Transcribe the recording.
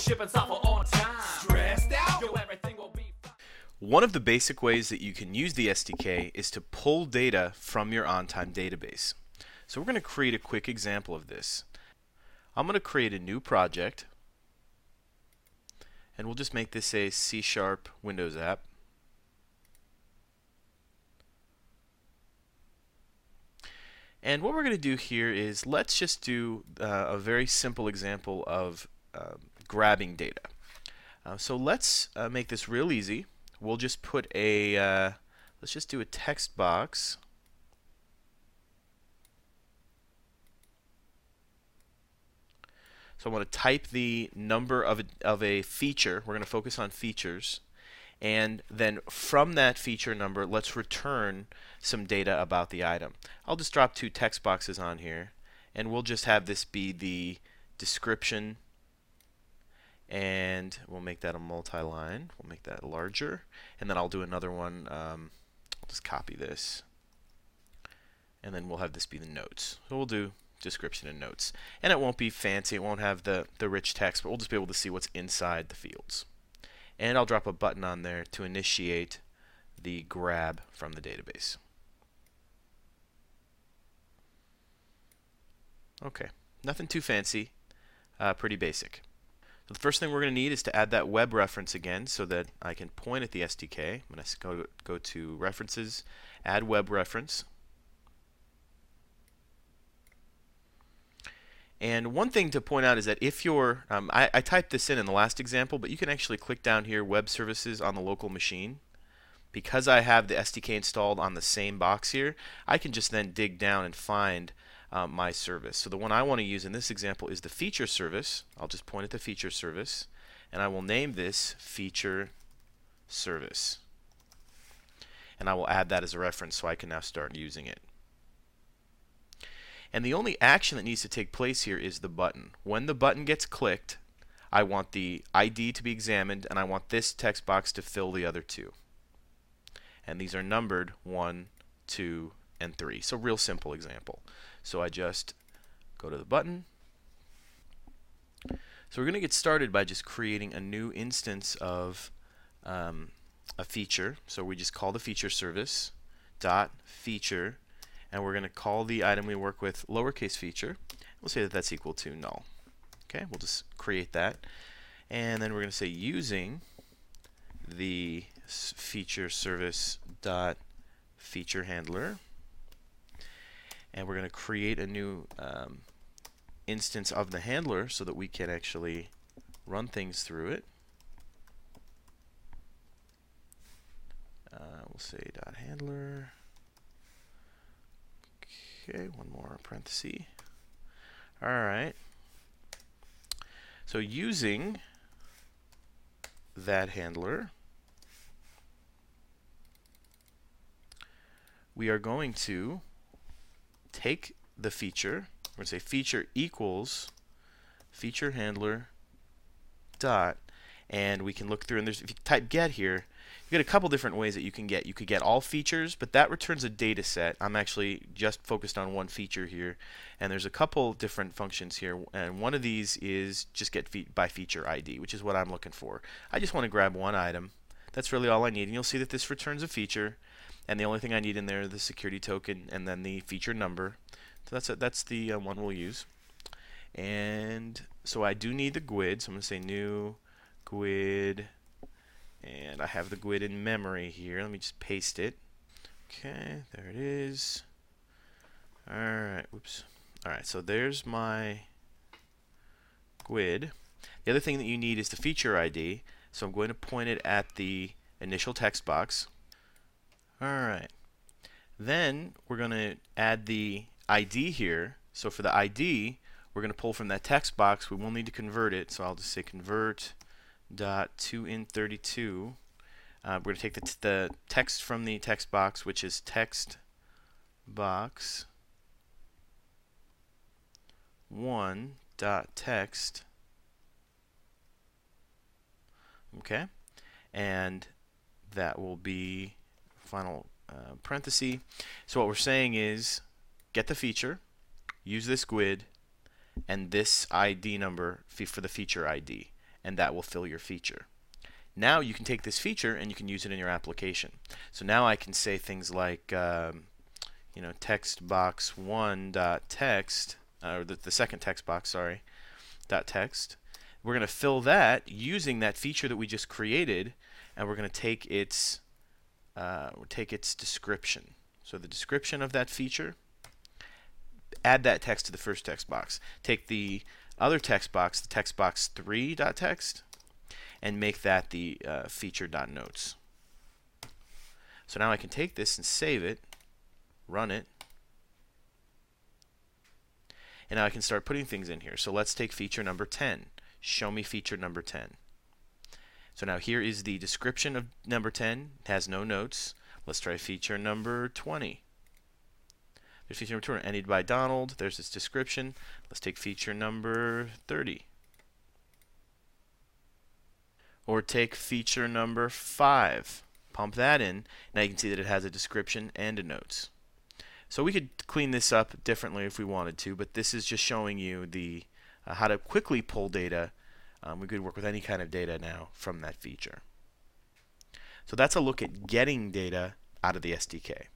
shipping software on time. Stressed out? Yo, everything will be fine. One of the basic ways that you can use the SDK is to pull data from your on-time database. So we're going to create a quick example of this. I'm going to create a new project and we'll just make this a C-sharp Windows app. And what we're going to do here is let's just do uh, a very simple example of uh, grabbing data. Uh, so let's uh, make this real easy. We'll just put a, uh, let's just do a text box. So I want to type the number of a, of a feature. We're going to focus on features. And then from that feature number, let's return some data about the item. I'll just drop two text boxes on here. And we'll just have this be the description and we'll make that a multi-line. We'll make that larger, and then I'll do another one. Um, I'll just copy this, and then we'll have this be the notes. So we'll do description and notes, and it won't be fancy. It won't have the the rich text, but we'll just be able to see what's inside the fields. And I'll drop a button on there to initiate the grab from the database. Okay, nothing too fancy, uh, pretty basic. The first thing we're going to need is to add that web reference again so that I can point at the SDK. I'm going to go, go to References, Add Web Reference. And one thing to point out is that if you're, um, I, I typed this in in the last example, but you can actually click down here, Web Services on the local machine. Because I have the SDK installed on the same box here, I can just then dig down and find uh, my service. So the one I want to use in this example is the feature service. I'll just point at the feature service and I will name this feature service. And I will add that as a reference so I can now start using it. And the only action that needs to take place here is the button. When the button gets clicked, I want the ID to be examined and I want this text box to fill the other two. And these are numbered 1, 2, and 3. So real simple example. So I just go to the button. So we're going to get started by just creating a new instance of um, a feature. So we just call the feature service dot feature and we're going to call the item we work with lowercase feature. We'll say that that's equal to null. Okay, we'll just create that. And then we're going to say using the feature service dot feature handler and we're going to create a new um, instance of the handler so that we can actually run things through it. Uh, we'll say dot handler. Okay, one more parenthesis. All right. So using that handler, we are going to take the feature, we're going to say feature equals feature handler dot, and we can look through, and there's, if you type get here, you get a couple different ways that you can get. You could get all features, but that returns a data set. I'm actually just focused on one feature here, and there's a couple different functions here, and one of these is just get fe by feature ID, which is what I'm looking for. I just want to grab one item. That's really all I need, and you'll see that this returns a feature, and the only thing I need in there is the security token and then the feature number. So that's a, that's the uh, one we'll use. And so I do need the GUID, so I'm going to say new GUID, and I have the GUID in memory here. Let me just paste it. Okay, there it is. Alright, whoops. Alright, so there's my GUID. The other thing that you need is the feature ID. So I'm going to point it at the initial text box. Alright. Then we're going to add the ID here. So for the ID, we're going to pull from that text box. We will need to convert it. So I'll just say convert dot to Int32. Uh, we're going to take the, the text from the text box, which is text box one dot text. Okay, and that will be final uh, parenthesis. So what we're saying is get the feature, use this GUID, and this ID number for the feature ID. and that will fill your feature. Now you can take this feature and you can use it in your application. So now I can say things like, um, you know, text box one dot text, uh, or the, the second text box, sorry, dot text. We're going to fill that using that feature that we just created, and we're going to take its uh, take its description. So the description of that feature, add that text to the first text box. Take the other text box, the text box 3.text, and make that the uh, feature.notes. So now I can take this and save it, run it, and now I can start putting things in here. So let's take feature number 10. Show me feature number 10. So now here is the description of number 10. It has no notes. Let's try feature number 20. There's feature number 20, ended by Donald. There's its description. Let's take feature number 30. Or take feature number 5. Pump that in. Now you can see that it has a description and a notes. So we could clean this up differently if we wanted to, but this is just showing you the uh, how to quickly pull data. Um, we could work with any kind of data now from that feature. So that's a look at getting data out of the SDK.